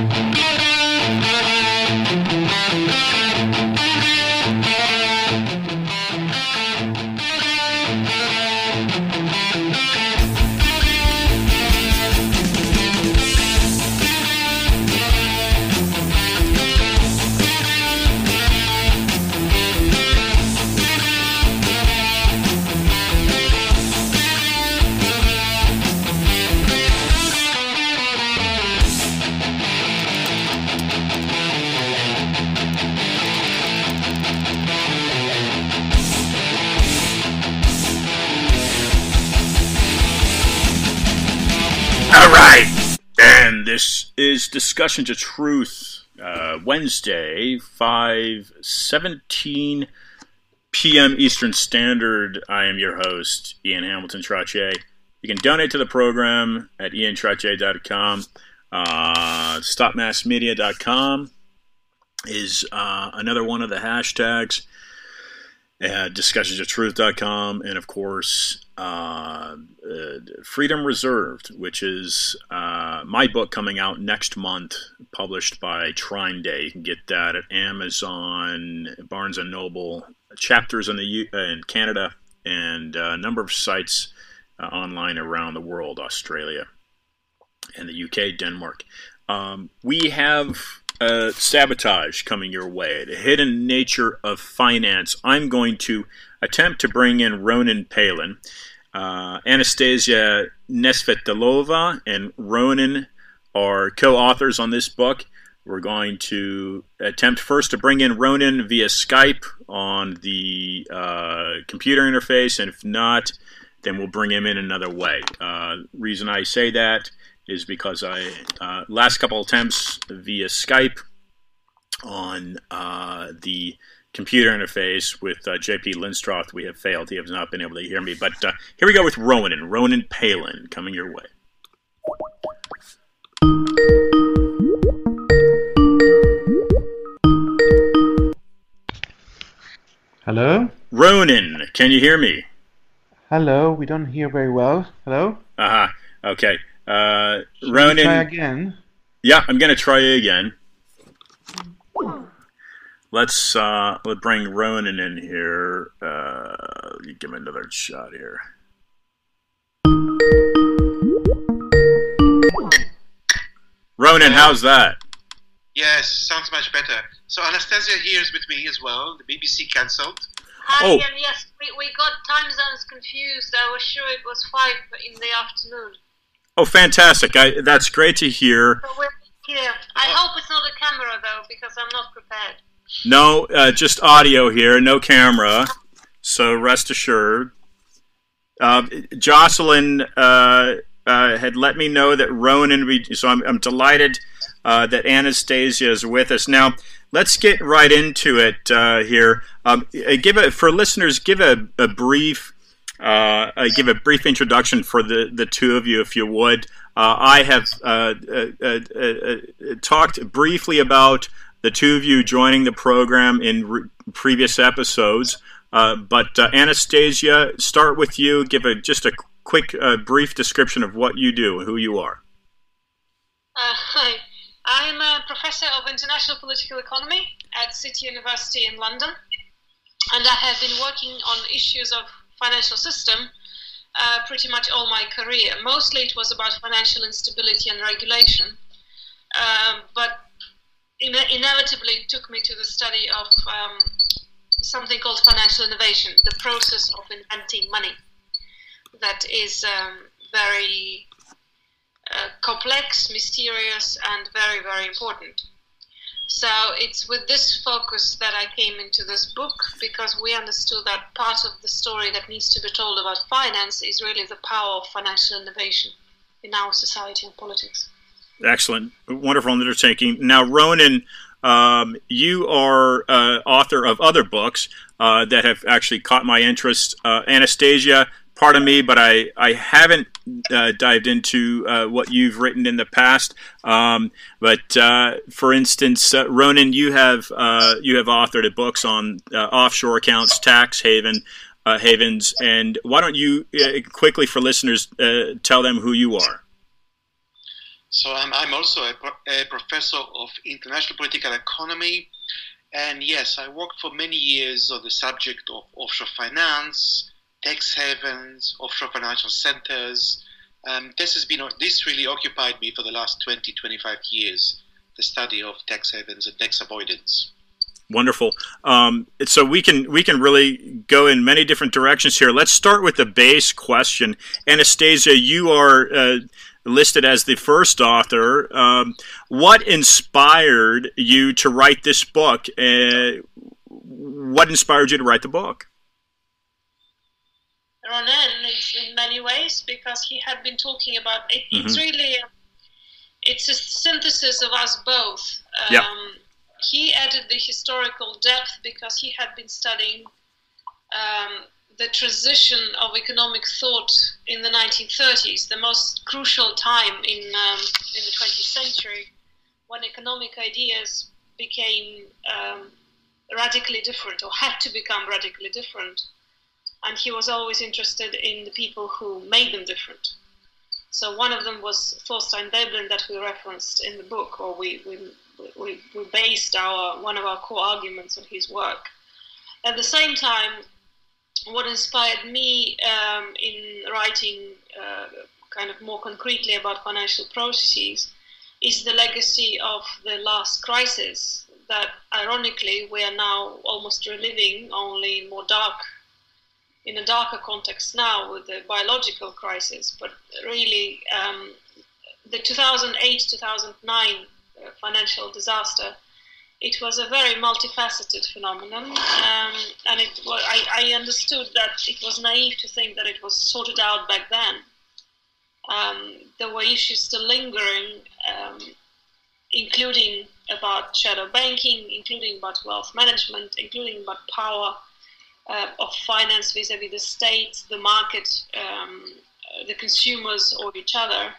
This is Discussions of Truth, uh, Wednesday, 5.17 p.m. Eastern Standard. I am your host, Ian Hamilton Trottier. You can donate to the program at iantrottier.com. Uh, stopmassmedia.com is uh, another one of the hashtags. Uh, discussionsoftruth.com, and of course, uh, uh, Freedom Reserved, which is uh, my book coming out next month, published by Trine Day. You can get that at Amazon, Barnes and Noble, chapters in the U- uh, in Canada, and a number of sites uh, online around the world, Australia, and the UK, Denmark. Um, we have uh, sabotage coming your way, the hidden nature of finance. I'm going to attempt to bring in Ronan Palan. Uh, Anastasia Nesvetailova and Ronan are co authors on this book. We're going to attempt first to bring in Ronan via Skype on the uh, computer interface, and if not, then we'll bring him in another way. Uh, reason I say that is because I uh, last couple attempts via Skype on uh, the computer interface with uh, JP Lindstroth, we have failed. He has not been able to hear me. But uh, here we go with Ronan, Ronan Palan, coming your way. Hello? Ronan, can you hear me? Hello, we don't hear very well. Hello? Uh huh. Okay. Uh, Should Ronan. try again? Yeah, I'm going to try again. Let's uh, let's bring Ronan in here. Uh, give him another shot here. Ronan, how's that? Yes, sounds much better. So Anastasia here is with me as well. The BBC cancelled. Hi, Oh. yes, we, we got time zones confused. I was sure it was five in the afternoon. Oh, fantastic! I, that's great to hear. I hope it's not a camera though, because I'm not prepared. No, uh, just audio here, no camera. So rest assured. Uh, Jocelyn uh, uh, had let me know that Ronan. So I'm, I'm delighted uh, that Anastasia is with us. Now let's get right into it uh, here. Um, uh, give a for listeners. Give a, a brief. Uh, give a brief introduction for the, the two of you, if you would. Uh, I have uh, uh, uh, talked briefly about the two of you joining the program in re- previous episodes. But Anastasia, start with you. Give a just a quick, brief description of what you do, and who you are. Hi, I'm a professor of international political economy at City University in London, and I have been working on issues of financial system uh, pretty much all my career. Mostly it was about financial instability and regulation, um, but ine- inevitably it took me to the study of um, something called financial innovation, the process of inventing money. That is um, very uh, complex, mysterious, and very, very important. So it's with this focus that I came into this book because we understood that part of the story that needs to be told about finance is really the power of financial innovation in our society and politics. Excellent, wonderful undertaking. Now, Ronan, um, you are uh, author of other books uh, that have actually caught my interest. Uh, Anastasia, pardon me, but I, I haven't uh, dived into uh, what you've written in the past. Um, but uh, for instance, uh, Ronan, you have uh, you have authored books on offshore accounts, tax haven. Havens, and why don't you quickly for listeners tell them who you are? So I'm, I'm also a, a, professor of international political economy. And yes, I worked for many years on the subject of offshore finance, tax havens, offshore financial centers. Um, this has been this really occupied me for the last 20, 25 years, the study of tax havens and tax avoidance. Wonderful. Um, so we can we can really go in many different directions here. Let's start with the base question. Anastasia, you are uh, listed as the first author. Um, what inspired you to write this book? Uh, what inspired you to write the book? Ronen, in many ways, because he had been talking about it. Mm-hmm. It's really it's a synthesis of us both. Um, yeah he added the historical depth because he had been studying um, the transition of economic thought in the 1930s, the most crucial time in, um, in the 20th century, when economic ideas became um, radically different or had to become radically different. And he was always interested in the people who made them different. So one of them was Thorstein Veblen that we referenced in the book, or we, we we, we based our one of our core arguments on his work. At the same time, what inspired me um, in writing uh, kind of more concretely about financial processes is the legacy of the last crisis that ironically we are now almost reliving only more dark in a darker context now with the biological crisis but really um, the 2008-2009 financial disaster, it was a very multifaceted phenomenon, um, and it well, I, I, understood that it was naive to think that it was sorted out back then. Um, there were issues still lingering, um, including about shadow banking, including about wealth management, including about power uh, of finance vis-à-vis the state, the market, um, the consumers, or each other.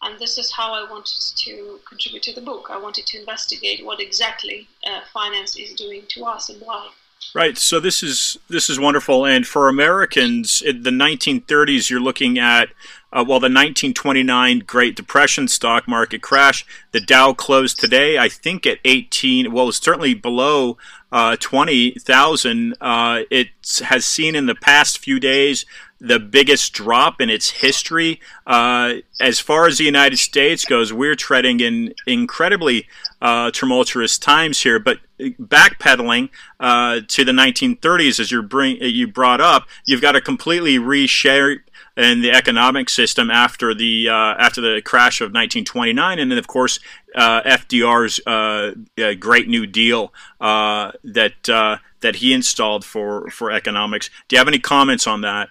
And this is how I wanted to contribute to the book. I wanted to investigate what exactly uh, finance is doing to us and why. Right. So this is this is wonderful. And for Americans, in the 1930s, you're looking at uh, well, the 1929 Great Depression stock market crash. The Dow closed today, I think, at 18. Well, it's certainly below uh, 20,000. Uh, it has seen in the past few days the biggest drop in its history. Uh, as far as the United States goes, we're treading in incredibly uh, tumultuous times here. But backpedaling uh, to the 1930s, as you bring you brought up, you've got to completely reshape in the economic system after the uh, after the crash of 1929, and then of course uh, FDR's uh, Great New Deal uh, that uh, that he installed for for economics. Do you have any comments on that?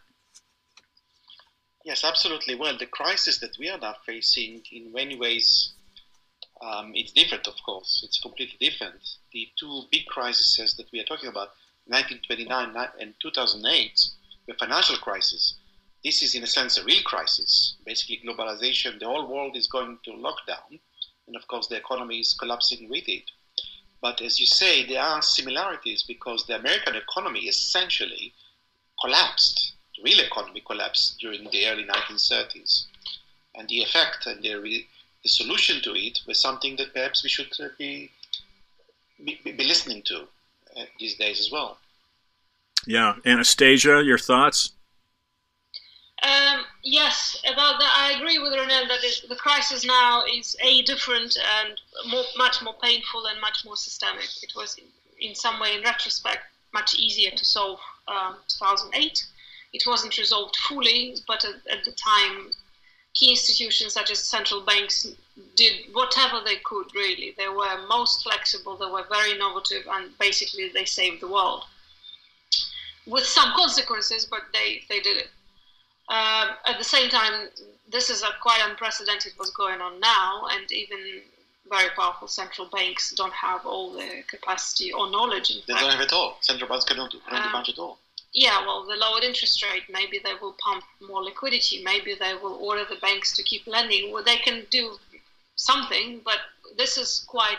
Yes, absolutely. Well, the crisis that we are now facing, in many ways, um, it's different, of course. It's completely different. The two big crises that we are talking about, 1929 and 2008, the financial crisis. This is, in a sense, a real crisis. Basically, globalization, the whole world is going to lockdown, and of course, the economy is collapsing with it. But as you say, there are similarities because the American economy essentially collapsed real economy collapsed during the early 1930s. And the effect and the, re- the solution to it was something that perhaps we should uh, be, be, be, listening to uh, these days as well. Yeah. Anastasia, your thoughts? Um, yes, about that, I agree with Ronen that the crisis now is a different and more, much more painful and much more systemic. It was, in some way, in retrospect, much easier to solve um, 2008 it wasn't resolved fully, but at, at the time, key institutions such as central banks did whatever they could, really. They were most flexible, they were very innovative, and basically they saved the world. With some consequences, but they, they did it. Uh, at the same time, this is a quite unprecedented what's going on now, and even very powerful central banks don't have all the capacity or knowledge. they fact. don't have it all. Central banks cannot do, um, do much at all yeah, well, the lowered interest rate, maybe they will pump more liquidity. Maybe they will order the banks to keep lending. Well, they can do something, but this is quite,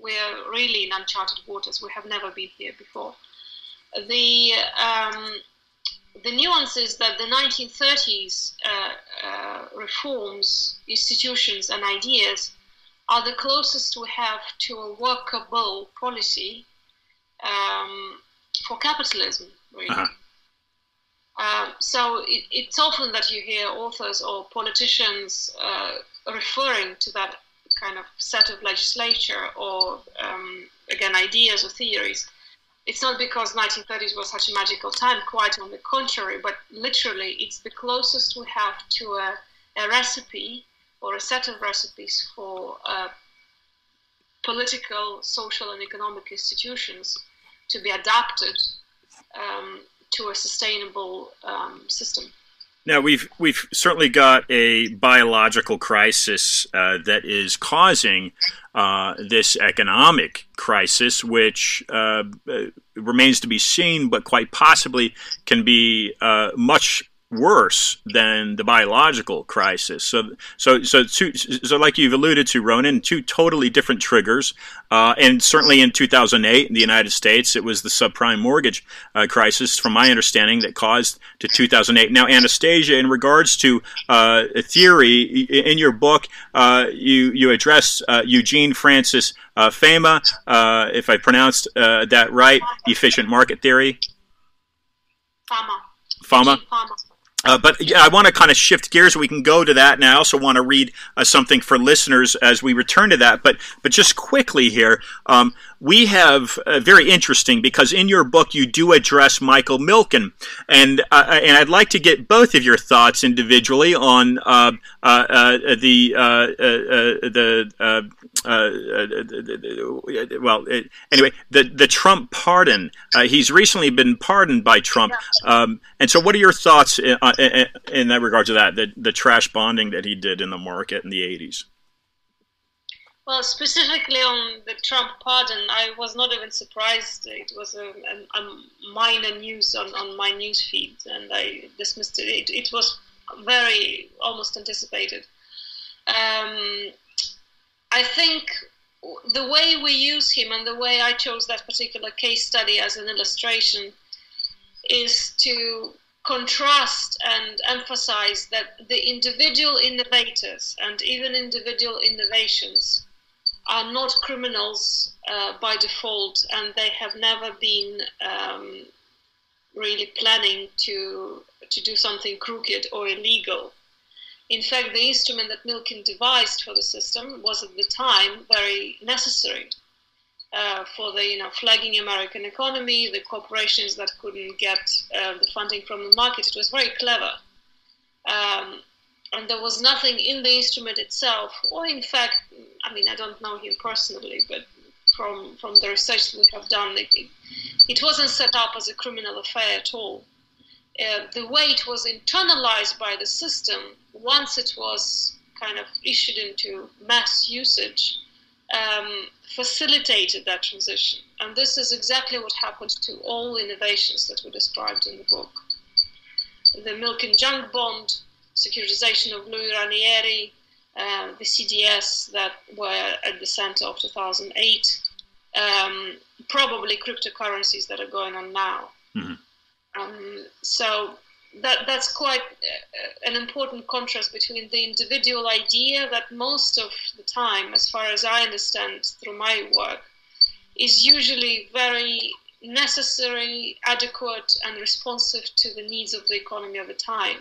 we're really in uncharted waters. We have never been here before. The, um, the nuance is that the 1930s uh, uh, reforms, institutions, and ideas are the closest we have to a workable policy um, for capitalism, really. Uh-huh. Um, so it, it's often that you hear authors or politicians uh, referring to that kind of set of legislature or, um, again, ideas or theories it's not because 1930s was such a magical time, quite on the contrary, but literally it's the closest we have to a, a recipe or a set of recipes for uh, political, social, and economic institutions to be adapted um, to a sustainable um, system. Now we've we've certainly got a biological crisis uh, that is causing uh, this economic crisis, which uh, uh remains to be seen, but quite possibly can be uh, much worse than the biological crisis. So, so, so, two, so, like you've alluded to, Ronan, two totally different triggers. Uh, and certainly in 2008 in the United States, it was the subprime mortgage uh, crisis, from my understanding, that caused to 2008. Now, Anastasia, in regards to uh, theory, in your book, uh, you you address uh, Eugene Francis uh, Fama, if I pronounced that right, efficient market theory. Fama. Fama. Fama. Uh, but yeah, I want to kind of shift gears. We can go to that, and I also want to read uh, something for listeners as we return to that. But but just quickly here, um, we have uh, very interesting because in your book you do address Michael Milken, and uh, uh, and I'd like to get both of your thoughts individually on uh, the the well it, anyway the the Trump pardon. he's recently been pardoned by Trump, um, and so what are your thoughts? in, in that regard to that, the, the trash bonding that he did in the market in the 80s? Well, specifically on the Trump pardon, I was not even surprised. It was a, a, a minor news on, on my news feed, and I dismissed it. It, it was very almost anticipated. Um, I think the way we use him and the way I chose that particular case study as an illustration is to contrast and emphasize that the individual innovators and even individual innovations are not criminals uh, by default and they have never been um, really planning to to do something crooked or illegal. In fact, the instrument that Milken devised for the system was at the time very necessary uh, for the you know flagging American economy, the corporations that couldn't get uh, the funding from the market. It was very clever, um, and there was nothing in the instrument itself, or in fact, I mean, I don't know him personally, but from from the research we have done, it, it, it wasn't set up as a criminal affair at all. Uh, the it was internalized by the system, once it was kind of issued into mass usage, um, facilitated that transition. And this is exactly what happened to all innovations that were described in the book. The Milken junk bond, securitization of Lewis Ranieri, uh, the CDS that were at the center of 2008, um, probably cryptocurrencies that are going on now. Mm-hmm. Um, so that that's quite uh, an important contrast between the individual idea that most of the time, as far as I understand through my work, is usually very necessary, adequate, and responsive to the needs of the economy of the time.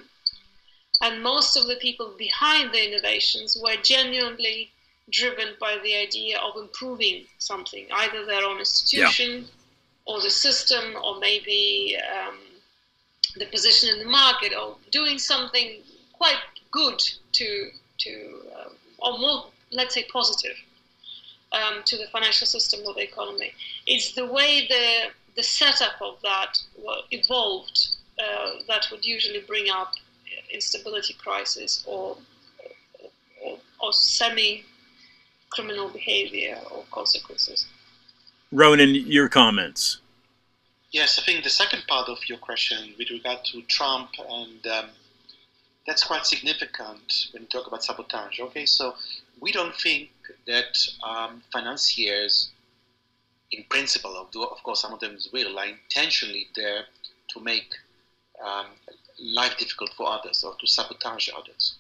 And most of the people behind the innovations were genuinely driven by the idea of improving something, either their own institution yeah. or the system, or maybe um, the position in the market or doing something quite good to to uh, or more let's say positive um, to the financial system or the economy. It's the way the the setup of that evolved uh, that would usually bring up instability crisis or or, or semi criminal behavior or consequences. Ronan, your comments. Yes, I think the second part of your question with regard to Trump, and um, that's quite significant when you talk about sabotage. Okay, so we don't think that um, financiers, in principle, of course, some of them will, are intentionally there to make um, life difficult for others or to sabotage others.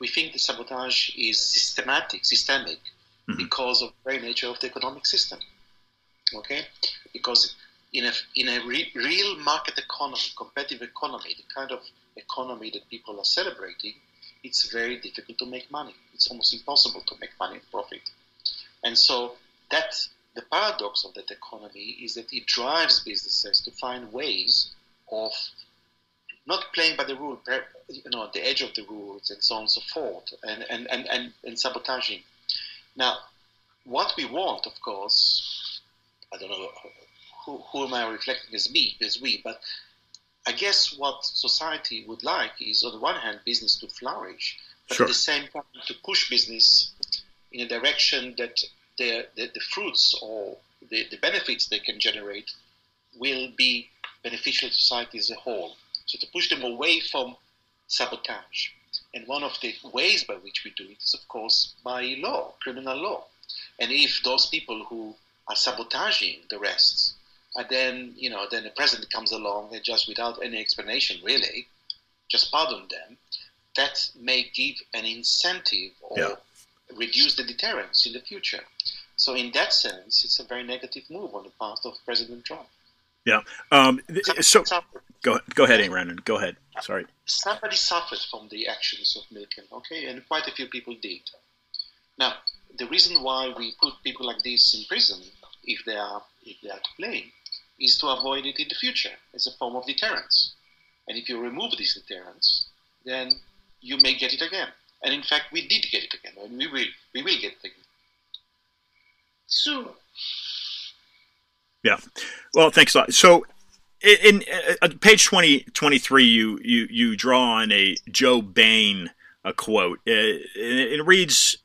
We think the sabotage is systematic, systemic, mm-hmm. because of the very nature of the economic system. Okay, because in a in a re- real market economy, competitive economy, the kind of economy that people are celebrating, it's very difficult to make money. It's almost impossible to make money and profit. And so that the paradox of that economy is that it drives businesses to find ways of not playing by the rule, you know, at the edge of the rules and so on and so forth, and, and, and, and, and sabotaging. Now, what we want, of course, I don't know who, who am I reflecting as me, as we, but I guess what society would like is, on the one hand, business to flourish, but sure. at the same time, to push business in a direction that the, the, the fruits or the, the benefits they can generate will be beneficial to society as a whole. So to push them away from sabotage. And one of the ways by which we do it is, of course, by law, criminal law. And if those people who are sabotaging the rest, and then you know, then the president comes along and just without any explanation, really, just pardon them, that may give an incentive or yeah. reduce the deterrence in the future. So in that sense, it's a very negative move on the part of President Trump. Yeah. Um, so go go ahead, Brandon. Go ahead. Sorry. Somebody suffered from the actions of Milken, okay, and quite a few people did. Now, the reason why we put people like this in prison, if they are if they are to blame, is to avoid it in the future as a form of deterrence. And if you remove this deterrence, then you may get it again. And in fact, we did get it again, and we will we will get it again soon. Yeah. Well, thanks a lot. So, in, in uh, page 20, 23, you, you, you draw on a Joe Bain a quote. Uh, it, it reads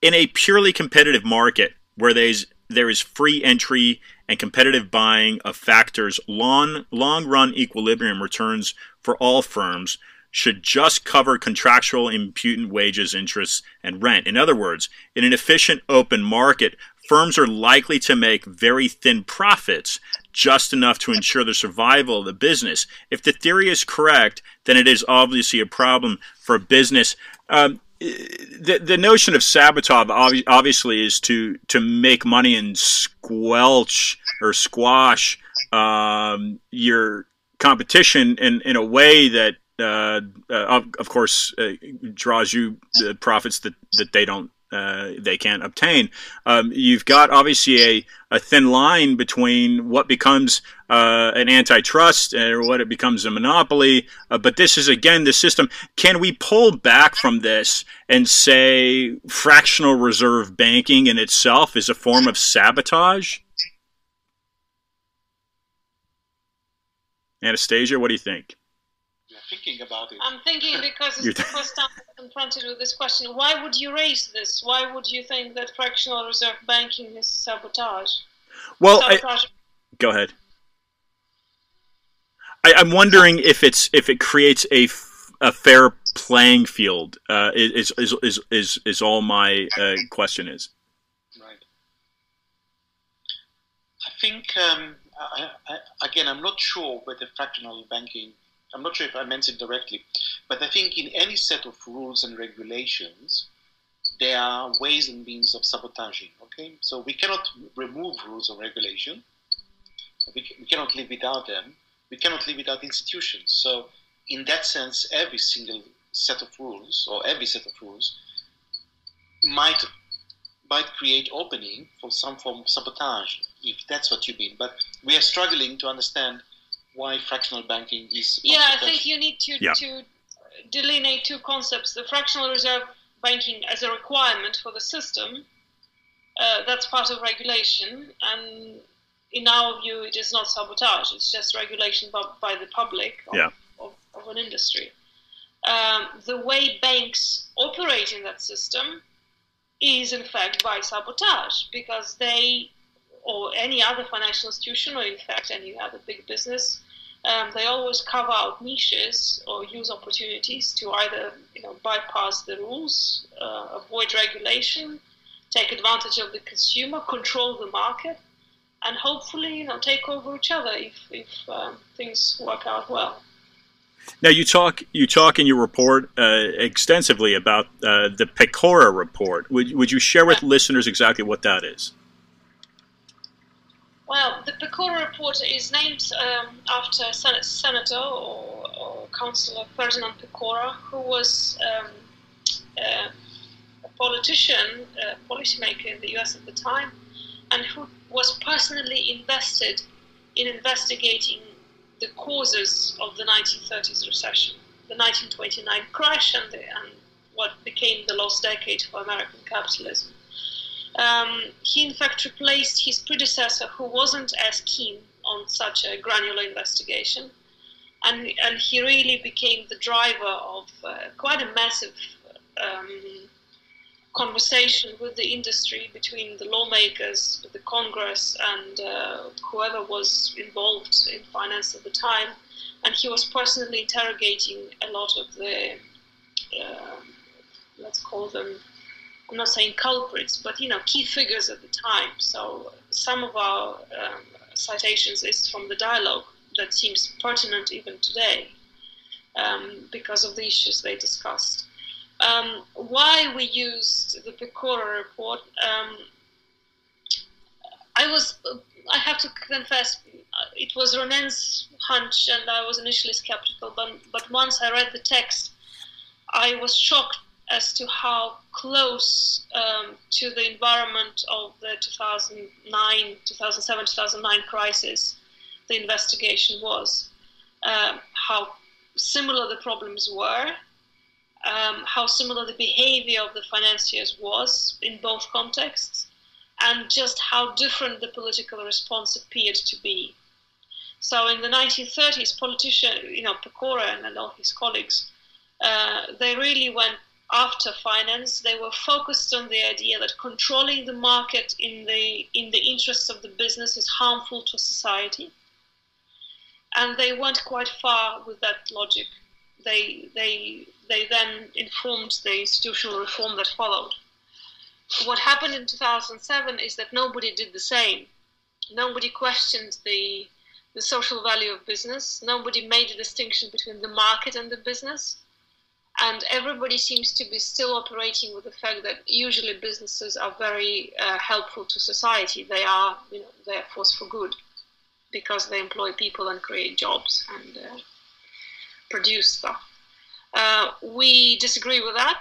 In a purely competitive market where there's, there is free entry and competitive buying of factors, long, long run equilibrium returns for all firms should just cover contractual imputed wages, interests, and rent. In other words, in an efficient open market, firms are likely to make very thin profits, just enough to ensure the survival of the business. If the theory is correct, then it is obviously a problem for business. Um, the, the notion of sabotage obviously is to to make money and squelch or squash um, your competition in, in a way that uh, uh, of course uh, draws you the profits that, that they don't uh, they can't obtain. Um, you've got obviously a, a thin line between what becomes uh, an antitrust or what it becomes a monopoly. Uh, but this is again the system. Can we pull back from this and say fractional reserve banking in itself is a form of sabotage? Anastasia, what do you think? Thinking about it. I'm thinking because it's the first time I'm confronted with this question. Why would you raise this? Why would you think that fractional reserve banking is sabotage? Well, sabotage. I, go ahead. I, am wondering if it's if it creates a, a fair playing field. Uh, is, is is is is all my uh, question is. Right. I think um, I, I, again, I'm not sure whether fractional banking I'm not sure if I meant it directly, but I think in any set of rules and regulations, there are ways and means of sabotaging. Okay, so we cannot remove rules or regulation. We, we cannot live without them. We cannot live without institutions. So, in that sense, every single set of rules or every set of rules might might create opening for some form of sabotage, if that's what you mean. But we are struggling to understand why fractional banking is. Yeah, I think you need to yeah. to delineate two concepts: the fractional reserve banking as a requirement for the system. Uh, that's part of regulation, and in our view, it is not sabotage. It's just regulation by, by the public of, yeah. of, of an industry. Um, the way banks operate in that system is, in fact, by sabotage because they or any other financial institution, or in fact any other big business, um, they always carve out niches or use opportunities to either you know bypass the rules, uh, avoid regulation, take advantage of the consumer, control the market, and hopefully you know take over each other if if um, things work out well. Now you talk you talk in your report uh, extensively about uh, the Pecora report. Would would you share with listeners exactly what that is? Well, the Pecora report is named um, after Sen- Senator or, or, Councillor Ferdinand Pecora, who was um, uh, a politician, a policymaker in the U.S. at the time, and who was personally invested in investigating the causes of the 1930s recession, the 1929 crash, and, the, and what became the lost decade for American capitalism. Um, he, in fact, replaced his predecessor, who wasn't as keen on such a granular investigation. And, and he really became the driver of uh, quite a massive um, conversation with the industry between the lawmakers, the Congress, and uh, whoever was involved in finance at the time. And he was personally interrogating a lot of the, uh, let's call them, I'm not saying culprits, but you know, key figures at the time. So some of our um, citations is from the dialogue that seems pertinent even today um, because of the issues they discussed. Um, why we used the Pecora report, um, I was, I have to confess, it was Ronen's hunch, and I was initially skeptical. But but once I read the text, I was shocked as to how close um, to the environment of the 2009, 2007, 2009 crisis the investigation was. Um, how similar the problems were, um, how similar the behavior of the financiers was in both contexts, and just how different the political response appeared to be. So in the 1930s, politician, you know, Pecora and, all his colleagues, uh, they really went after finance. They were focused on the idea that controlling the market in the in the interests of the business is harmful to society, and they went quite far with that logic. They they they then informed the institutional reform that followed. What happened in 2007 is that nobody did the same. Nobody questioned the the social value of business. Nobody made a distinction between the market and the business. And everybody seems to be still operating with the fact that usually businesses are very uh, helpful to society. They are, you know, they are force for good because they employ people and create jobs and uh, produce stuff. Uh, we disagree with that,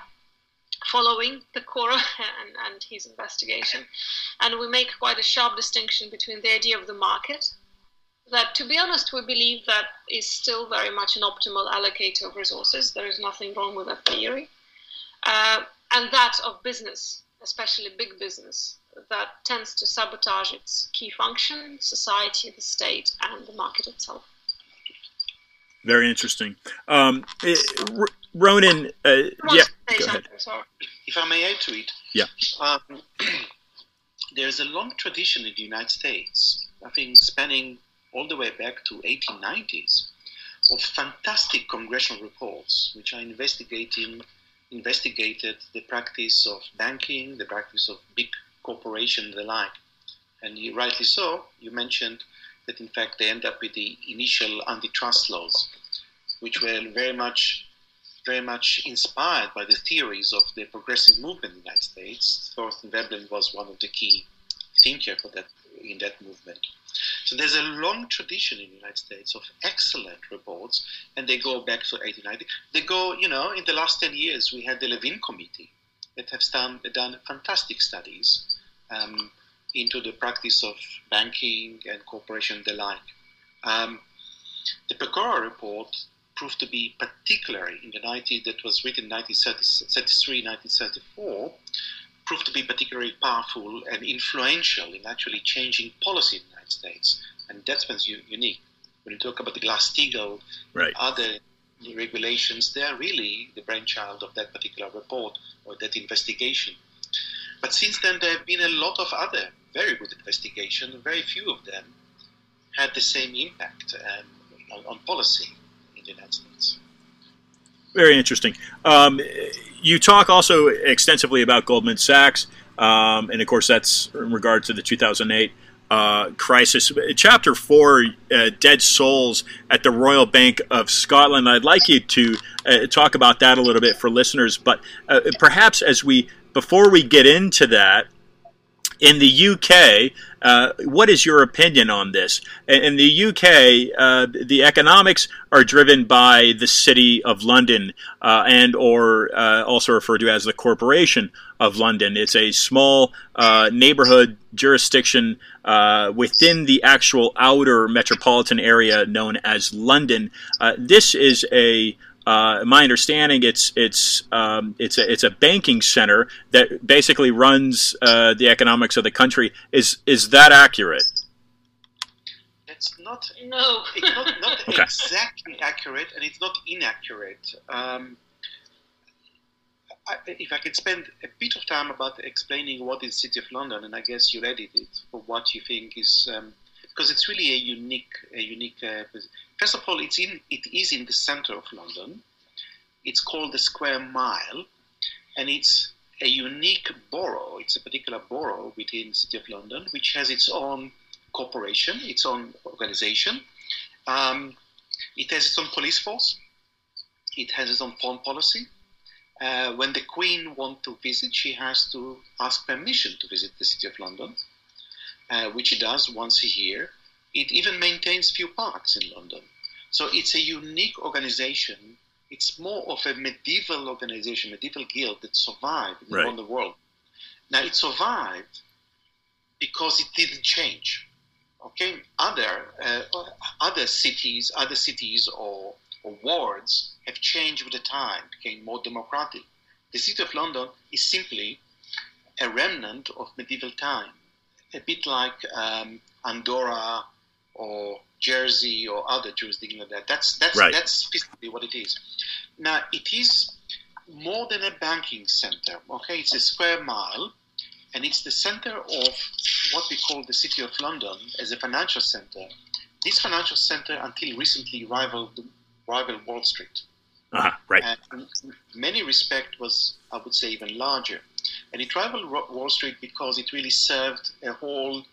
following Pecora and, and his investigation, and we make quite a sharp distinction between the idea of the market, that to be honest, we believe that is still very much an optimal allocator of resources. There is nothing wrong with that theory, uh, and that of business, especially big business, that tends to sabotage its key function, society, the state, and the market itself. Very interesting. Um, eh, Ronen, uh, yeah, go ahead. If I may add to it, yeah. Um, there's a long tradition in the United States, I think spanning all the way back to 1890s, of fantastic congressional reports which are investigating investigated the practice of banking, the practice of big corporations, the like. And you, rightly so, you mentioned that in fact they end up with the initial antitrust laws, which were very much very much inspired by the theories of the progressive movement in the United States. Thorstein Veblen was one of the key thinkers that in that movement. So there's a long tradition in the United States of excellent reports, and they go back to 1890. They go, you know, in the last 10 years, we had the Levin Committee that have done, done fantastic studies um, into the practice of banking and cooperation the like. Um, the Pecora report proved to be particularly in the 90s, that was written in 1933, 1934, proved to be particularly powerful and influential in actually changing policy in the United States. And that's what's unique. When you talk about the Glass-Steagall, right. other regulations, they are really the brainchild of that particular report or that investigation. But since then, there have been a lot of other very good investigations. Very few of them had the same impact um, on, on, policy in the United States. Very interesting. Um, you talk also extensively about Goldman Sachs, um, and of course, that's in regard to the 2008 uh, crisis. Chapter four, uh, Dead Souls at the Royal Bank of Scotland. I'd like you to uh, talk about that a little bit for listeners, but uh, perhaps as we before we get into that, in the UK, uh, what is your opinion on this? In the UK, uh, the economics are driven by the City of London uh, and or uh, also referred to as the Corporation of London. It's a small uh, neighborhood jurisdiction uh, within the actual outer metropolitan area known as London. this is a uh, my understanding, it's it's um, it's a it's a banking center that basically runs uh, the economics of the country. Is is that accurate? It's not. No. it's not, not Okay. exactly accurate, and it's not inaccurate. Um, I, if I could spend a bit of time about explaining what is City of London, and I guess you read it for what you think is um, because it's really a unique, a unique. Uh, first of all, it's in it is in the center of London. It's called the Square Mile, and it's a unique borough. It's a particular borough within the City of London, which has its own corporation, its own organization. Um, it has its own police force. It has its own foreign policy. Uh, when the Queen wants to visit, she has to ask permission to visit the City of London, uh, which she does once a year. It even maintains few parks in London. So it's a unique organization. It's more of a medieval organization, medieval guild that survived Right. around the world. Now it survived because it didn't change. Okay, other uh, other cities, other cities or, or wards have changed with the time, became more democratic. The city of London is simply a remnant of medieval time, a bit like um, Andorra or Jersey or other jurisdictions like that. That's that's Right. that's physically what it is. Now it is more than a banking center. Okay, it's a square mile, and it's the center of what we call the city of London as a financial center. This financial center, until recently, rivaled rivaled Wall Street Uh-huh, right. and in many respect was, I would say, even larger. And it rivaled Wall Street because it really served a whole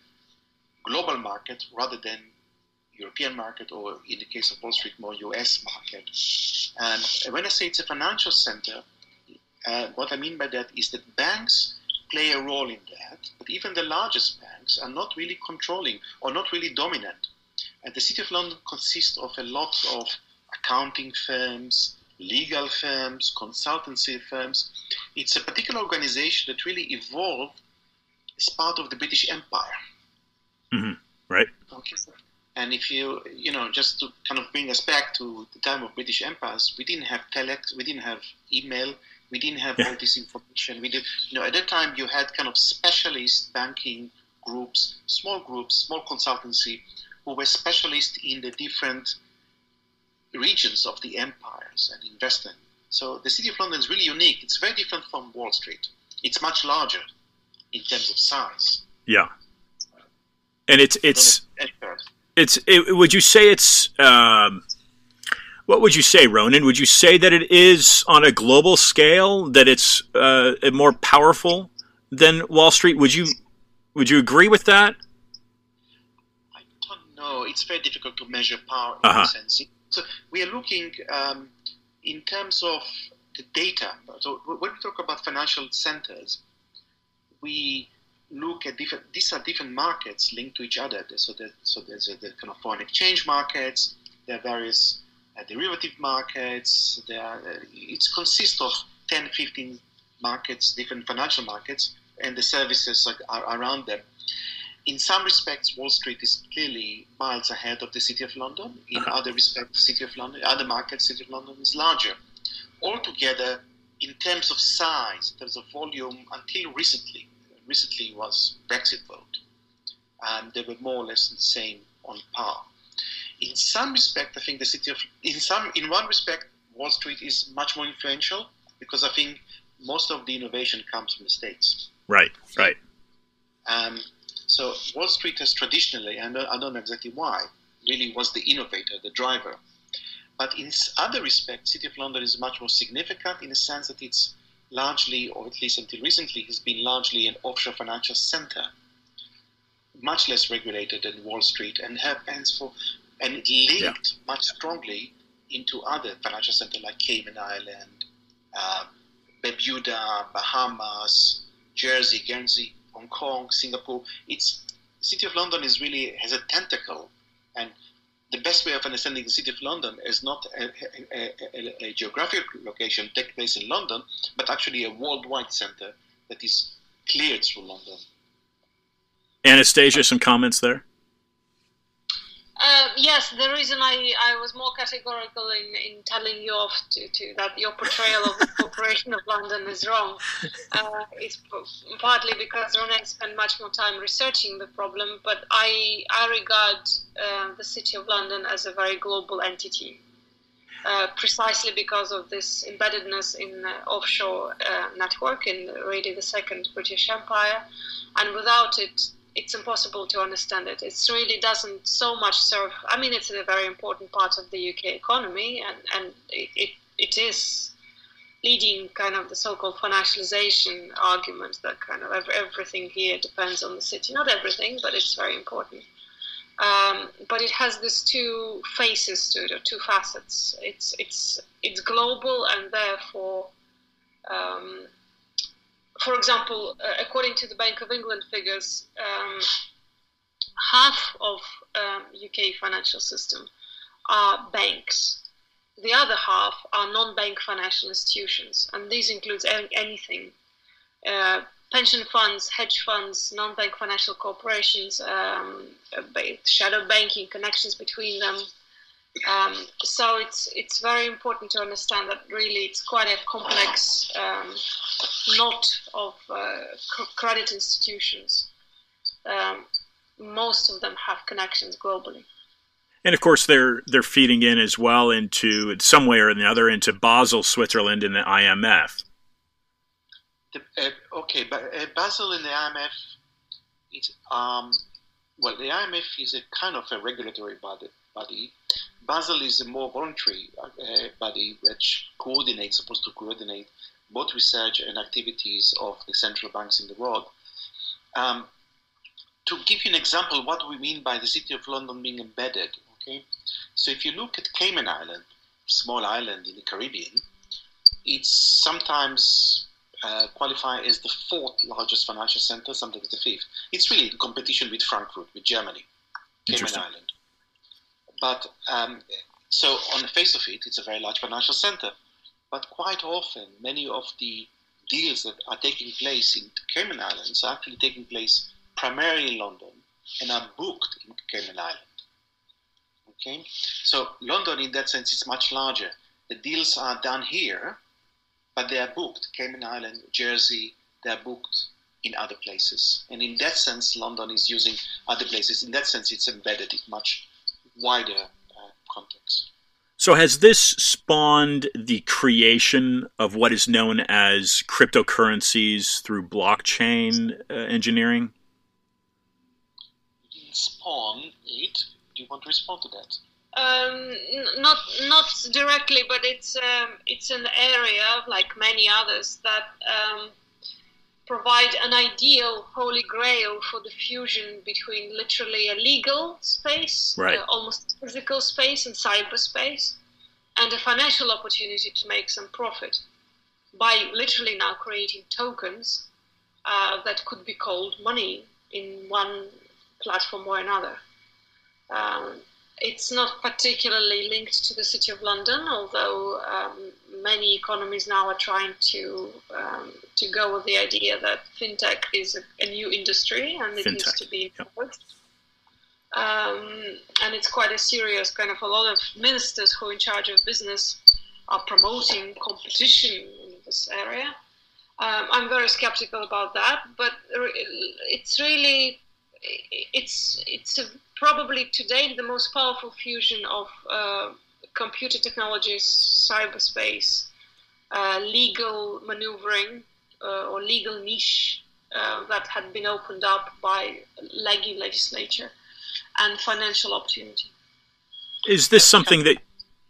global market rather than European market or, in the case of Wall Street, more US market. And when I say it's a financial center, uh, what I mean by that is that banks play a role in that, but even the largest banks are not really controlling or not really dominant. And the City of London consists of a lot of accounting firms, legal firms, consultancy firms. It's a particular organization that really evolved as part of the British Empire. Mhm. Right. Okay. And if you, you know, just to kind of bring us back to the time of British empires, we didn't have telex, we didn't have email, we didn't have Yeah. all this information. We did, you know, at that time you had kind of specialist banking groups, small groups, small consultancy, who were specialists in the different regions of the empires and investing. So the city of London is really unique. It's very different from Wall Street. It's much larger in terms of size. Yeah. And it's it's it's it, would you say it's um, what would you say ronan would you say that it is on a global scale that it's uh, more powerful than wall street would you would you agree with that I don't know. It's very difficult to measure power in Uh-huh. a sense. So we are looking um, in terms of the data. So when we talk about financial centers, we look at different. These are different markets linked to each other. So that so there's a, the kind of foreign exchange markets. There are various uh, derivative markets. There are, uh, it consists of 10, 15 markets, different financial markets, and the services are, are around them in some respects, Wall Street is clearly miles ahead of the City of London. In Uh-huh. other respects, the City of London, other markets, City of London is larger. Altogether, in terms of size, in terms of volume, until recently, recently was Brexit vote, and they were more or less the same on par. In some respect, I think the City of, in some, in one respect, Wall Street is much more influential because I think most of the innovation comes from the States. right right Um, so Wall Street has traditionally, and I don't know exactly why, really was the innovator, the driver. But in other respects, City of London is much more significant in the sense that it's largely, or at least until recently, has been largely an offshore financial center, much less regulated than Wall Street and have henceforth and linked yeah. much strongly into other financial centers like Cayman Island, uh, Bermuda, Bahamas, Jersey, Guernsey, Hong Kong, Singapore. It's the city of London is really has a tentacle, and the best way of understanding the city of London is not a, a, a, a geographic location take place in London, but actually a worldwide center that is cleared through London. Anastasia, some comments there. Uh, yes, the reason I, I was more categorical in, in telling you off to, to that your portrayal of the Corporation of London is wrong uh, is partly because Rene spent much more time researching the problem, but I, I regard uh, the City of London as a very global entity. Uh, precisely because of this embeddedness in the offshore uh, network in really the second British Empire, and without it, it's impossible to understand it. It really doesn't so much serve. I mean, it's a very important part of the UK economy, and and it it, it is leading kind of the so-called financialization argument that kind of everything here depends on the city. Not everything, but it's very important. Um, but it has these two faces to it, or two facets. It's it's it's global and therefore um, for example, uh, according to the Bank of England figures, um, half of um, UK financial system are banks. The other half are non-bank financial institutions, and these includes anything: uh, pension funds, hedge funds, non-bank financial corporations, um, shadow banking, connections between them, um, so it's it's very important to understand that really it's quite a complex um, knot of uh, credit institutions. Um, most of them have connections globally. And of course, they're they're feeding in as well into in some way or another into Basel, Switzerland, and the IMF. The, uh, okay, but uh, Basel and the IMF, it's um, well, the IMF is a kind of a regulatory body, body Basel is a more voluntary uh, body which coordinates, supposed to coordinate both research and activities of the central banks in the world. Um, to give you an example, what do we mean by the City of London being embedded? Okay, so if you look at Cayman Island, small island in the Caribbean, it's sometimes uh, qualified as the fourth largest financial center, sometimes the fifth. It's really in competition with Frankfurt, with Germany, Cayman Island. But um, so on the face of it, it's a very large financial center. But quite often, many of the deals that are taking place in Cayman Islands are actually taking place primarily in London and are booked in Cayman Island. Okay, so London, in that sense, is much larger. The deals are done here, but they are booked Cayman Island, Jersey. They are booked in other places, and in that sense, London is using other places. In that sense, it's embedded in much wider uh, context. So, has this spawned the creation of what is known as cryptocurrencies through blockchain uh, engineering? It didn't spawn it. Do you want to respond to that? Um, not not directly, but it's um, it's an area like many others that um, provide an ideal holy grail for the fusion between literally a legal space, right. uh, almost physical space and cyberspace, and a financial opportunity to make some profit by literally now creating tokens uh, that could be called money in one platform or another. Um, it's not particularly linked to the City of London, although um, many economies now are trying to um, to go with the idea that fintech is a, a new industry and it fintech. needs to be encouraged. Um, and it's quite a serious kind of a lot of ministers who are in charge of business are promoting competition in this area. Um, I'm very skeptical about that, but it's really it's it's a, probably today the most powerful fusion of uh, computer technologies, cyberspace, uh, legal maneuvering uh, or legal niche uh, that had been opened up by leggy legislature, and financial opportunity. Is this something that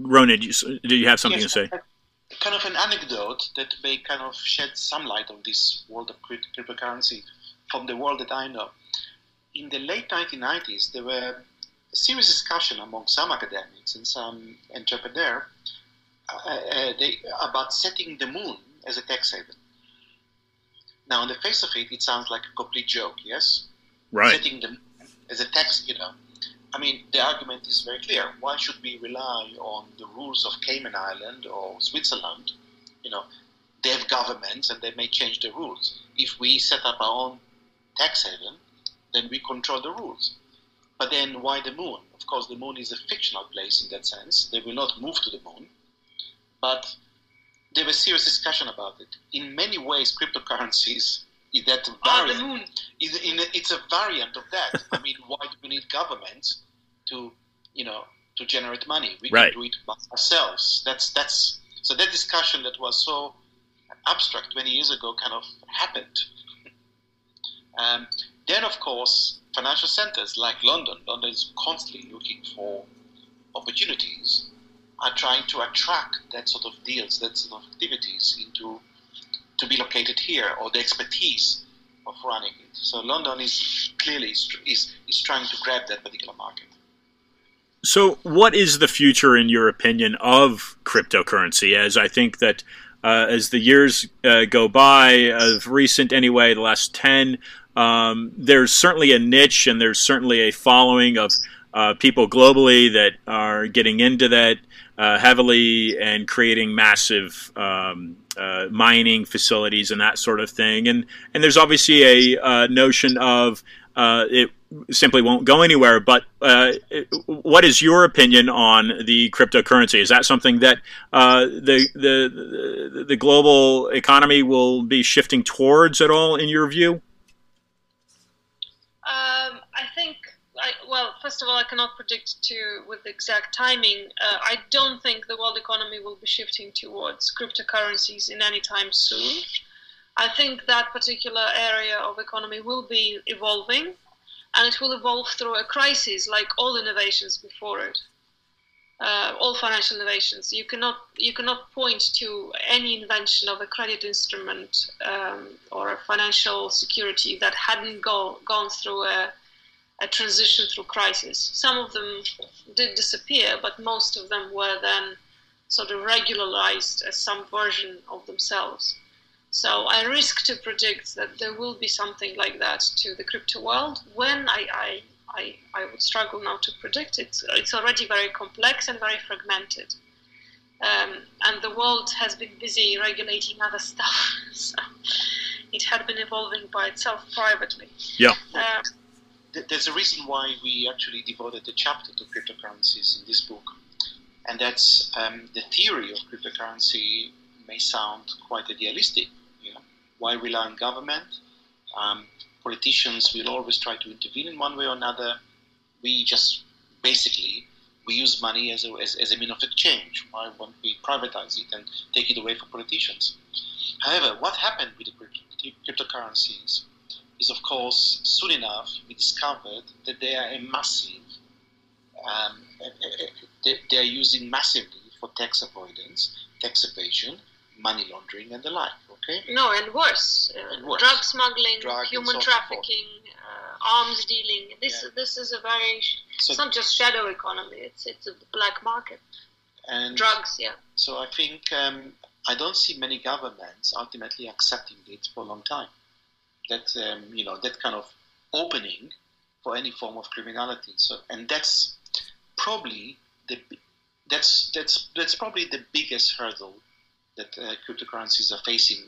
Ronen? Do you have something yes, to say? Kind of an anecdote that may kind of shed some light on this world of cryptocurrency from the world that I know in the late 1990s, there were a serious discussion among some academics and some entrepreneurs uh, uh, they, about setting the moon as a tax haven. Now, on the face of it, it sounds like a complete joke, yes? Right. Setting the moon as a tax, you know. I mean, the argument is very clear. Why should we rely on the rules of Cayman Island or Switzerland? You know, they have governments and they may change the rules. If we set up our own tax haven, then we control the rules. But then why the moon? Of course, the moon is a fictional place in that sense. They will not move to the moon. But there was serious discussion about it. In many ways, cryptocurrencies is that Ah, the variant. moon. is in a, it's a variant of that. I mean, why do we need governments to, you know, to generate money? We Right. can do it by ourselves. That's that's so that discussion that was so abstract 20 years ago kind of happened. Um, then, of course, financial centers like London, London is constantly looking for opportunities, are trying to attract that sort of deals, that sort of activities into to be located here or the expertise of running it. So London is clearly is, is trying to grab that particular market. So, what is the future, in your opinion, of cryptocurrency? As I think that uh, as the years uh, go by, of recent anyway, the last 10, um, there's certainly a niche and there's certainly a following of uh, people globally that are getting into that uh, heavily and creating massive um, uh, mining facilities and that sort of thing. And, and there's obviously a uh, notion of uh, it simply won't go anywhere. But uh, what is your opinion on the cryptocurrency? Is that something that the, the the global economy will be shifting towards at all, in your view? Um, I think, I, well, first of all, I cannot predict to with exact timing. Uh, I don't think the world economy will be shifting towards cryptocurrencies in any time soon. I think that particular area of economy will be evolving, and it will evolve through a crisis, like all innovations before it. Uh, all financial innovations. You cannot you cannot point to any invention of a credit instrument um, or a financial security that hadn't go, gone through a, a transition through crisis. Some of them did disappear, but most of them were then sort of regularized as some version of themselves. So I risk to predict that there will be something like that to the crypto world. When I, I, I, I would struggle now to predict it. It's already very complex and very fragmented. Um, and the world has been busy regulating other stuff. so it had been evolving by itself privately. Yeah. Uh, Th- There's a reason why we actually devoted a chapter to cryptocurrencies in this book, and that's um, the theory of cryptocurrency may sound quite idealistic. You know, why rely on government? Um, politicians will always try to intervene in one way or another. We just basically we use money as a, as, as a mean of exchange. Why won't we privatize it and take it away from politicians? However, what happened with the crypto- cryptocurrencies is, of course, soon enough we discovered that they are a massive, um, they, they are using massively for tax avoidance, tax evasion, money laundering, and the like. Okay. no, and worse, uh, And worse. drug smuggling, Drug human so on and so trafficking, uh, arms dealing. This Yeah. this is a very So it's not just shadow economy. It's it's a black market. and Drugs, yeah. So I think um, I don't see many governments ultimately accepting it for a long time. That um, you know that kind of opening for any form of criminality. So and that's probably the that's that's that's probably the biggest hurdle that uh, cryptocurrencies are facing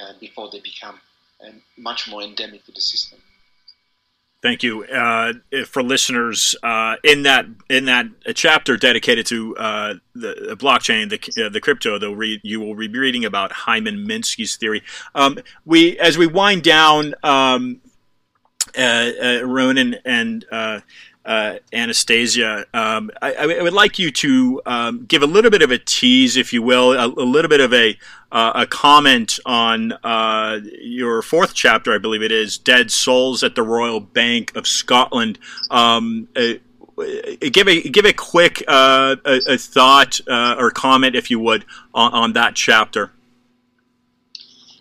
uh, before they become um, much more endemic to the system. Thank you. Uh, for listeners, uh, in that in that chapter dedicated to uh, the blockchain, the uh, the crypto, they'll read you will be reading about Hyman Minsky's theory. Um, we as we wind down, um, uh, uh, Ronen and uh, Anastasia, um, I, I would like you to um, give a little bit of a tease, if you will, a, a little bit of a uh, a comment on uh, your fourth chapter, I believe it is, "Dead Souls at the Royal Bank of Scotland." Um, uh, give a give a quick uh, a, a thought uh, or comment, if you would, on, on that chapter.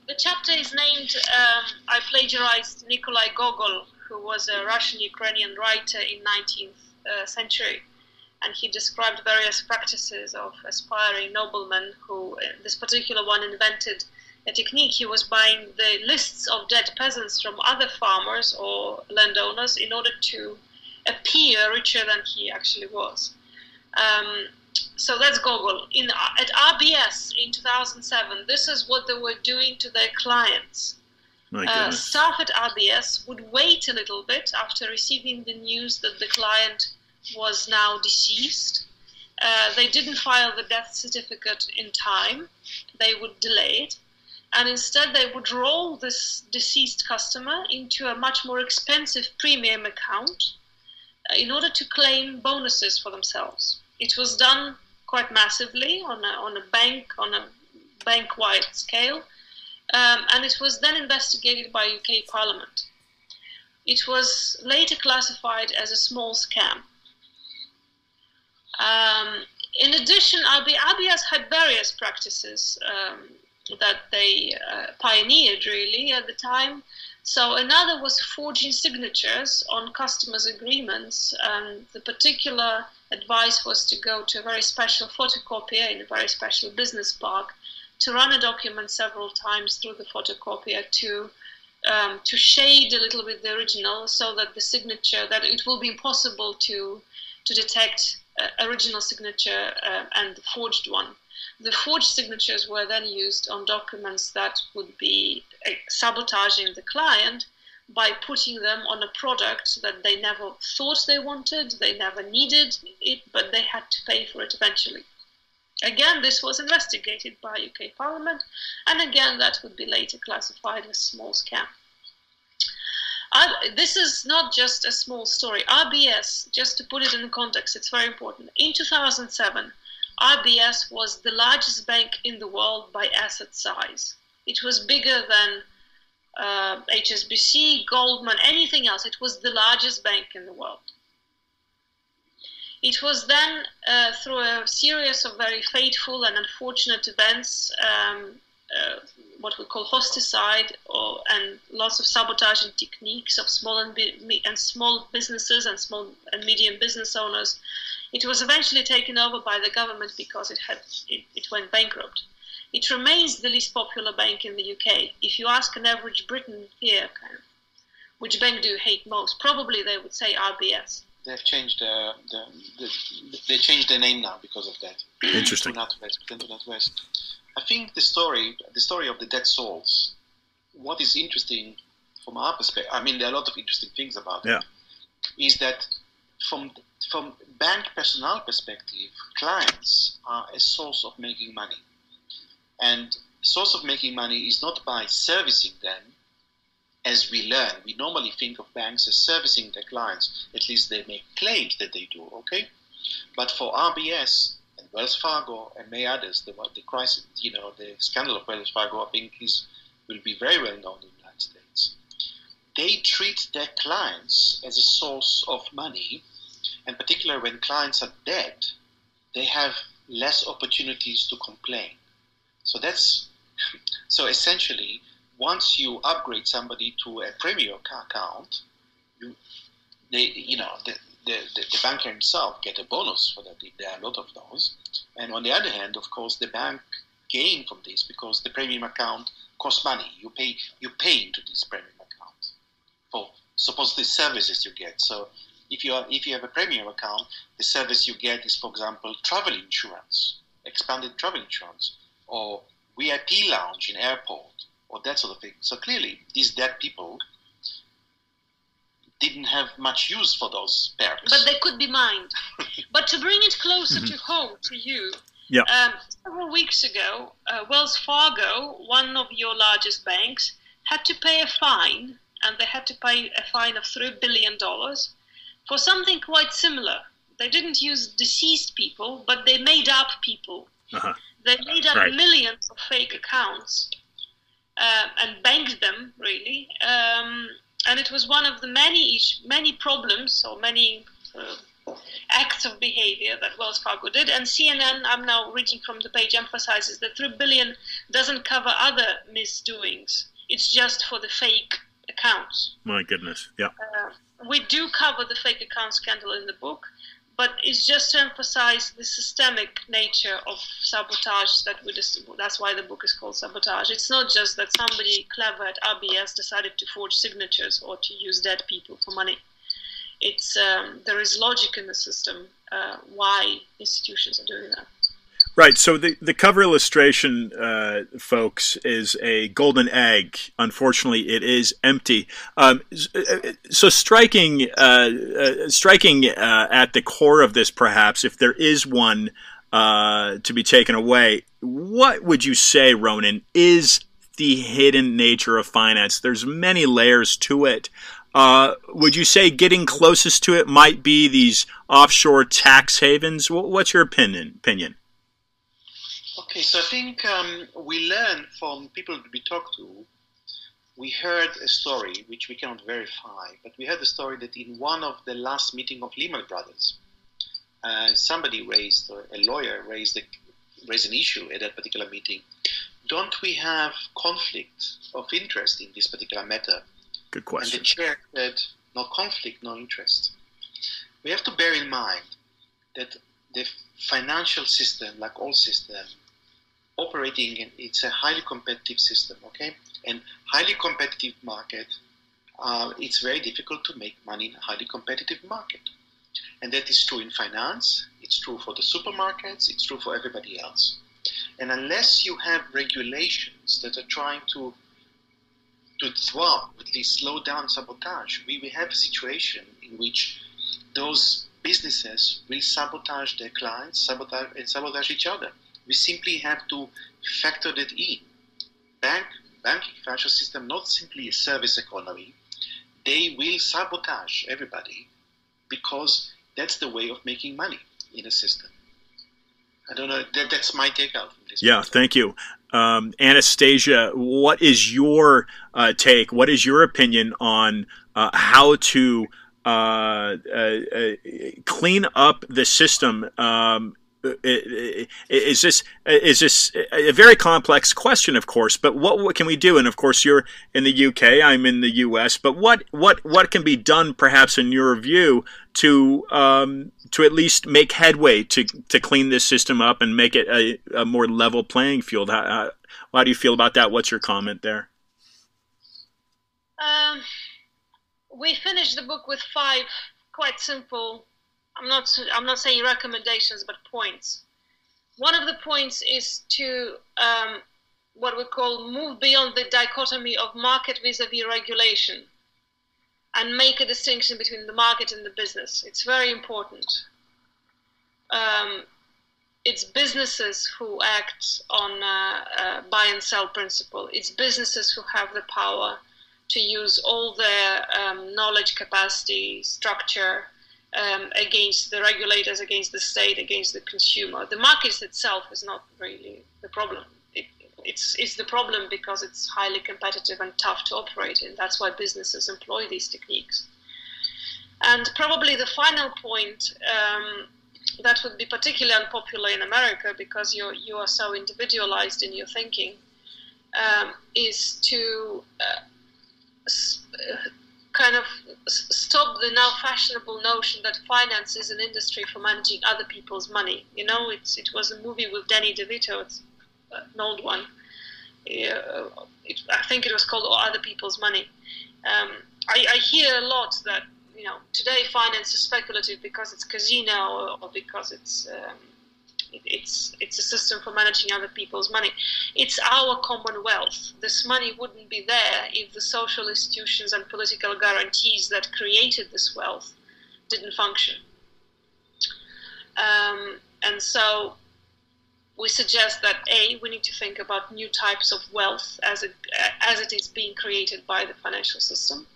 The chapter is named. Um, I plagiarized Nikolai Gogol, who was a Russian-Ukrainian writer in 19th uh, century, and he described various practices of aspiring noblemen who, uh, this particular one, invented a technique. He was buying the lists of dead peasants from other farmers or landowners in order to appear richer than he actually was. Um, so that's Gogol. In at RBS in 2007, this is what they were doing to their clients. Uh, staff at RBS would wait a little bit after receiving the news that the client was now deceased. Uh, they didn't file the death certificate in time. They would delay it. And instead, they would roll this deceased customer into a much more expensive premium account uh, in order to claim bonuses for themselves. It was done quite massively on a, on a bank on a bank-wide scale, um, and it was then investigated by UK Parliament. It was later classified as a small scam. Um, in addition, RBS had various practices um, that they uh, pioneered really at the time. So another was forging signatures on customers' agreements. And the particular advice was to go to a very special photocopier in a very special business park to run a document several times through the photocopier to um, to shade a little bit the original so that the signature that it will be impossible to to detect uh, original signature uh, and the forged one. The forged signatures were then used on documents that would be uh, sabotaging the client by putting them on a product that they never thought they wanted, they never needed it, but they had to pay for it eventually. Again, this was investigated by UK Parliament, and again, that would be later classified as small scam. Uh, this is not just a small story. RBS, just to put it in context, it's very important. In 2007, RBS was the largest bank in the world by asset size. It was bigger than uh, HSBC, Goldman, anything else. It was the largest bank in the world. It was then, uh, through a series of very fateful and unfortunate events, um, uh, what we call hosticide, or, and lots of sabotaging techniques of small and, and small businesses and small and medium business owners. It was eventually taken over by the government because it had it, it went bankrupt. It remains the least popular bank in the UK. If you ask an average Briton here, kind of, which bank do you hate most? Probably they would say RBS. They've changed uh, the, the, they changed their name now because of that. Interesting. to NatWest, to NatWest. I think the story, the story of the dead souls. What is interesting from our perspective, I mean, there are a lot of interesting things about yeah. it. Is that from from bank personnel perspective, clients are a source of making money. And source of making money is not by servicing them, as we learn. We normally think of banks as servicing their clients. At least they make claims that they do. Okay, but for RBS and Wells Fargo and many others, the the crisis, you know, the scandal of Wells Fargo, I think is will be very well known in the United States. They treat their clients as a source of money, and particularly when clients are dead, they have less opportunities to complain. So that's so essentially once you upgrade somebody to a premier account, you they you know the, the, the, banker himself get a bonus for that. There are a lot of those. And on the other hand, of course, the bank gain from this because the premium account costs money. You pay you pay into this premium account for supposedly services you get. So if you are if you have a premium account, the service you get is, for example, travel insurance, expanded travel insurance or VIP lounge in airport or that sort of thing. So clearly, these dead people didn't have much use for those perks. But they could be mined. but to bring it closer to home to you, yeah. Um, several weeks ago, uh, Wells Fargo, one of your largest banks, had to pay a fine, and they had to pay a fine of $3 billion for something quite similar. They didn't use deceased people, but they made up people. Uh-huh. They made up Right. millions of fake accounts uh, and banked them really. Um, and it was one of the many many problems or many uh, acts of behavior that Wells Fargo did. And CNN, I'm now reading from the page, emphasizes that three billion doesn't cover other misdoings. It's just for the fake accounts. My goodness. Yeah. Uh, we do cover the fake account scandal in the book, but it's just to emphasize the systemic nature of sabotage that we just, that's why the book is called sabotage. It's not just that somebody clever at rbs decided to forge signatures or to use dead people for money. It's um, there is logic in the system uh, why institutions are doing that Right. So the, the cover illustration, uh, folks, is a golden egg. Unfortunately, it is empty. Um, so striking, uh, uh, striking uh, at the core of this, perhaps, if there is one uh, to be taken away, what would you say, Ronen, is the hidden nature of finance? There's many layers to it. Uh, would you say getting closest to it might be these offshore tax havens? What's your opinion? Opinion. Okay, so I think um, we learned from people that we talked to. We heard a story which we cannot verify, but we heard the story that in one of the last meeting of Lehman Brothers, uh, somebody raised, or a lawyer raised, a, raised an issue at that particular meeting. Don't we have conflict of interest in this particular matter? Good question. And the chair said, no conflict, no interest. We have to bear in mind that the financial system, like all systems, operating in it's a highly competitive system okay? And highly competitive market uh, it's very difficult to make money in a highly competitive market. And that is true in finance it's true for the supermarkets it's true for everybody else. And unless you have regulations that are trying to to thwart at least slow down sabotage we will have a situation in which those businesses will sabotage their clients sabotage and sabotage each other we simply have to factor that in. Bank, banking financial system, not simply a service economy, they will sabotage everybody because that's the way of making money in a system. I don't know. That, that's my take out. this yeah, thank you. Um, Anastasia, what is your uh, take? What is your opinion on uh, how to uh, uh, uh clean up the system um, is this is this a very complex question, of course. But what, what can we do? And of course, you're in the UK, I'm in the US. But what what what can be done, perhaps in your view, to um, to at least make headway to to clean this system up and make it a, a more level playing field? How, how, do you feel about that? What's your comment there? Um, we finished the book with five quite simple I'm not I'm not saying recommendations, but points. One of the points is to um, what we call move beyond the dichotomy of market vis-a-vis regulation, and make a distinction between the market and the business. It's very important. Um, it's businesses who act on uh, uh, buy and sell principle. It's businesses who have the power to use all their um, knowledge, capacity, structure, um, against the regulators, against the state, against the consumer. The market itself is not really the problem. It, it's, it's the problem because it's highly competitive and tough to operate in. That's why businesses employ these techniques. And probably the final point um, that would be particularly unpopular in America because you you are so individualized in your thinking um, is to uh, kind of stop the now fashionable notion that finance is an industry for managing other people's money. You know, it's it was a movie with Danny DeVito, it's an old one. Uh, it, I think it was called Other People's Money. Um, I, I, hear a lot that you know today finance is speculative because it's casino or, or because it's um, it's it's a system for managing other people's money. It's our common wealth. This money wouldn't be there if the social institutions and political guarantees that created this wealth didn't function. Um, and so we suggest that a we need to think about new types of wealth as it as it is being created by the financial system.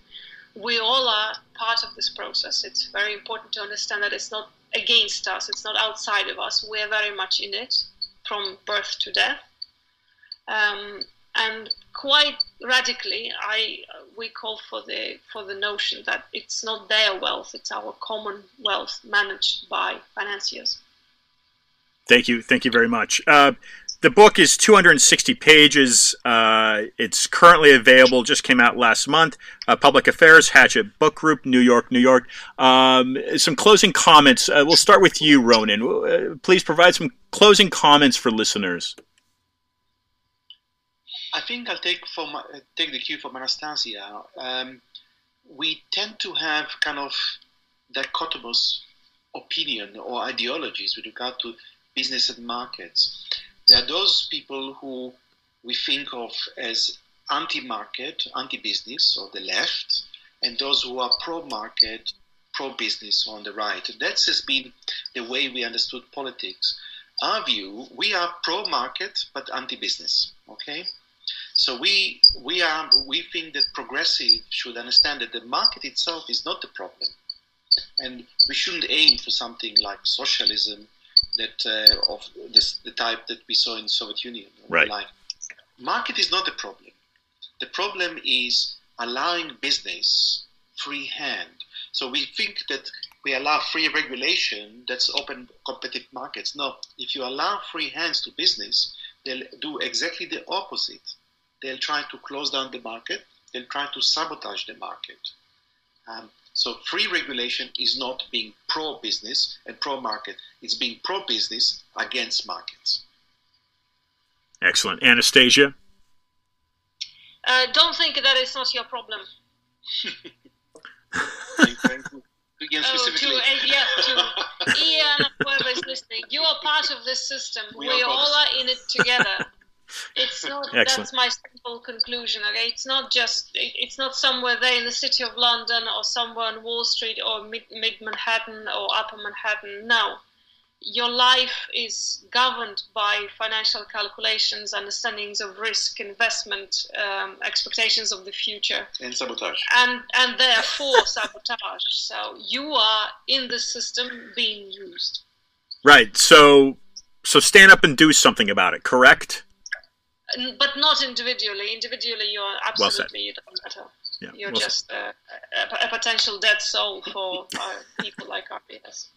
We all are part of this process. It's very important to understand that it's not against us. It's not outside of us. We're very much in it from birth to death. Um, and quite radically, I we call for the for the notion that it's not their wealth; it's our common wealth managed by financiers. Thank you, thank you very much. Uh, the book is 260 pages. Uh, it's currently available. Just came out last month. Uh, Public Affairs, Hachette Book Group, New York, New York. Um, some closing comments. Uh, we'll start with you, Ronen. Uh, please provide some closing comments for listeners. I think I'll take from take the cue from Anastasia. Um, we tend to have kind of dichotomous opinion or ideologies with regard to business and markets. There are those people who we think of as anti-market, anti-business, or the left, and those who are pro-market, pro-business on the right. That has been the way we understood politics. Our view, we are pro-market but anti-business. Okay, so we we are we think that progressive should understand that the market itself is not the problem, and we shouldn't aim for something like socialism that uh, of this, the type that we saw in the Soviet Union. Right. Market is not the problem. The problem is allowing business free hand. So we think that we allow free regulation that's open competitive markets. No, if you allow free hands to business, they'll do exactly the opposite. They'll try to close down the market. They'll try to sabotage the market. Um, so free regulation is not being pro-business and pro-market. It's being pro-business against markets. Excellent. Anastasia? Uh, don't think that is not your problem. Again, oh, to, uh, yeah, to Ian, whoever is listening, you are part of this system. We, we all are in it together. It's not. That's my simple conclusion. Okay, it's not just. It's not somewhere there in the city of London or somewhere on Wall Street or mid, mid Manhattan or Upper Manhattan. No, your life is governed by financial calculations, understandings of risk, investment, um, expectations of the future, and sabotage, and and therefore sabotage. So you are in the system being used. Right. So so stand up and do something about it. Correct but not individually. Individually, you're absolutely you don't matter. Yeah, you're well just a, a, a, potential dead soul for people like RBS.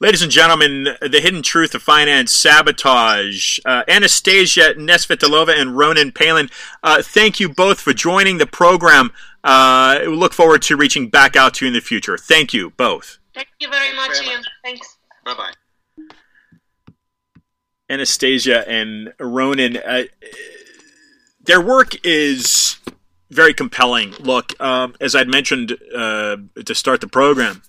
Ladies and gentlemen, the hidden truth of finance sabotage. Uh, Anastasia Nesvetailova and Ronen Palan, uh, thank you both for joining the program. Uh, we look forward to reaching back out to you in the future. Thank you both. Thank you very much, Ian. Thanks. Bye bye. Anastasia and Ronen, uh, their work is very compelling. Look, um, as I'd mentioned uh, to start the program,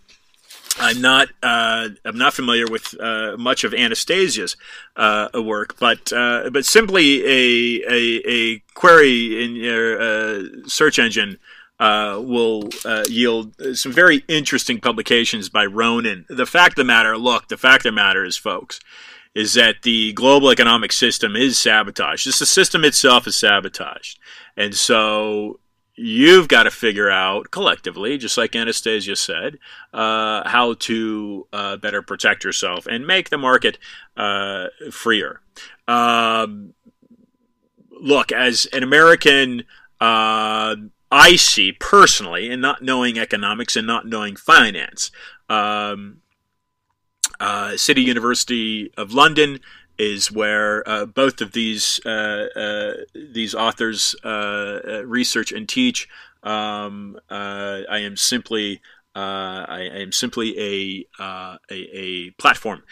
I'm not uh, I'm not familiar with uh, much of Anastasia's uh, work, but uh, but simply a, a, a query in your uh, search engine uh, will yield some very interesting publications by Ronen. The fact of the matter, look, the fact of the matter is, folks, is that the global economic system is sabotaged. Just the system itself is sabotaged. And so you've got to figure out collectively, just like Anastasia said, uh, how to uh, better protect yourself and make the market uh, freer. Um, look, as an American, uh, I see personally, and not knowing economics and not knowing finance, um, uh, City University of London is where uh, both of these uh, uh these authors uh, uh, research and teach. Um, I am simply I, I, am simply a a, a, platform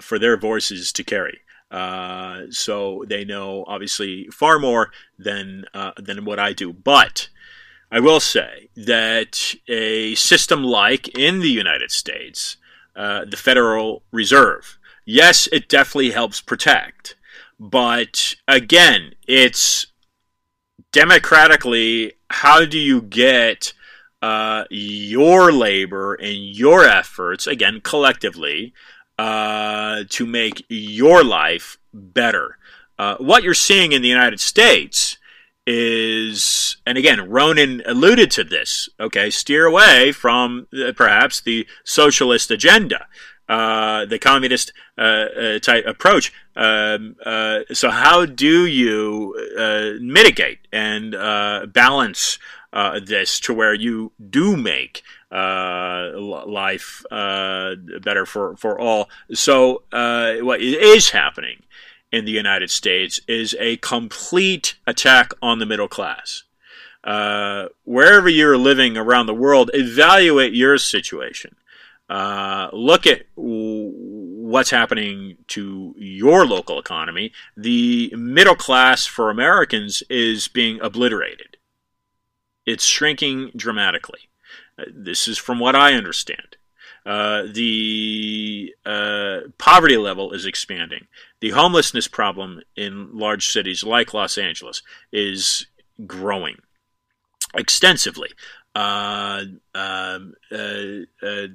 for their voices to carry. so they know obviously far more than than what I do, but. I will say that a system like in the United States, uh, the Federal Reserve. Yes, it definitely helps protect, but again, it's democratically how do you get uh, your labor and your efforts, again, collectively, uh, to make your life better? Uh, what you're seeing in the United States is, and again, Ronen alluded to this, okay, steer away from uh, perhaps the socialist agenda. Uh, the communist uh, uh, type approach. Um, uh, so, how do you uh, mitigate and balance this to where you do make life better for, for all? So, what is happening in the United States is a complete attack on the middle class. Uh, wherever you're living around the world, evaluate your situation. Uh, look at what's happening to your local economy. The middle class for Americans is being obliterated. It's shrinking dramatically. Uh, this is from what I understand. Uh, the uh, poverty level is expanding. The homelessness problem in large cities like Los Angeles is growing extensively. Uh, um, uh, uh,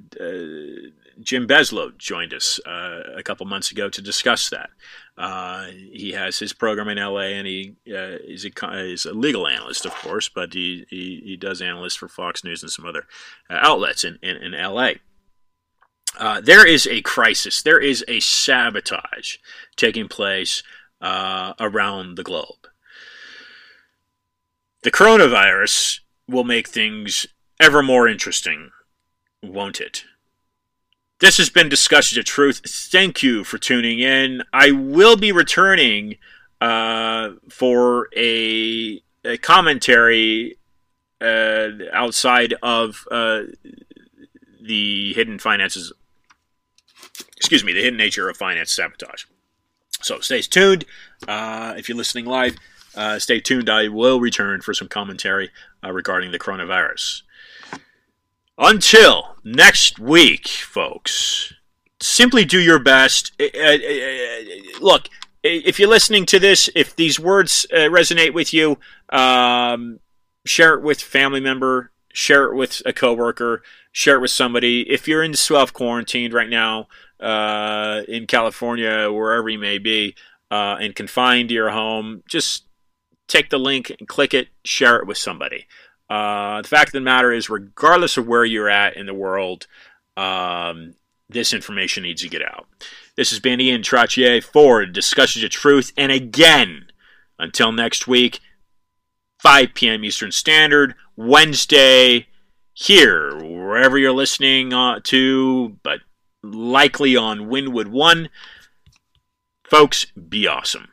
Jim Beslow joined us a couple months ago to discuss that. he has his program in LA, and he is a, is, a, legal analyst, of course, but he, he, he, does analyst for Fox News and some other outlets in, in, in LA. Uh, there is a crisis, there is a sabotage taking place uh, around the globe. The coronavirus will make things ever more interesting, won't it? This has been Discussions of Truth. Thank you for tuning in. I will be returning uh, for a, a commentary uh, outside of uh, the hidden finances excuse me, the hidden nature of finance sabotage. So stay tuned. Uh, if you're listening live, uh, stay tuned. I will return for some commentary uh, regarding the coronavirus. Until next week, folks, simply do your best. Uh, uh, uh, look, if you're listening to this, if these words resonate with you, um, share it with family member, share it with a coworker, share it with somebody. If you're in self quarantined right now, uh, in California, wherever you may be, uh, and confined to your home, just take the link and click it, share it with somebody. Uh, the fact of the matter is, regardless of where you're at in the world, um, this information needs to get out. This has been Ian Trottier for Discussions of Truth. And again, until next week, 5 p.m. Eastern Standard, Wednesday, here, wherever you're listening uh, to, but likely on Winwood 1. Folks, be awesome.